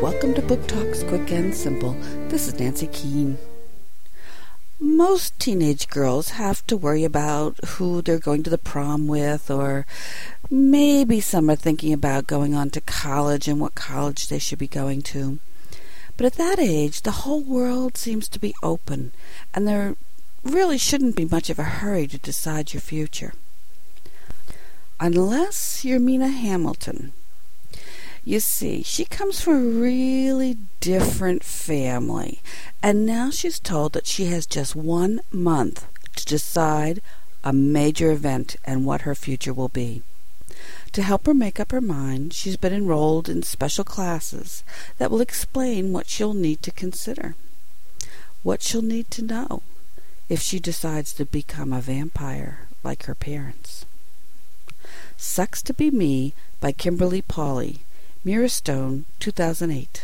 Book Talks Quick and Simple. This is Nancy Keane. Most teenage girls have to worry about who they're going to the prom with, or maybe some are thinking about going on to college and what college they should be going to. But at that age, the whole world seems to be open, and there really shouldn't be much of a hurry to decide your future. Unless you're Mina Hamilton. You see, she comes from a really different family, and now she's told that she has just one month to decide a major event and what her future will be. To help her make up her mind, she's been enrolled in special classes that will explain what she'll need to consider, what she'll need to know if she decides to become a vampire like her parents. Sucks to Be Me by Kimberly Pauley, Mirrorstone, 2008.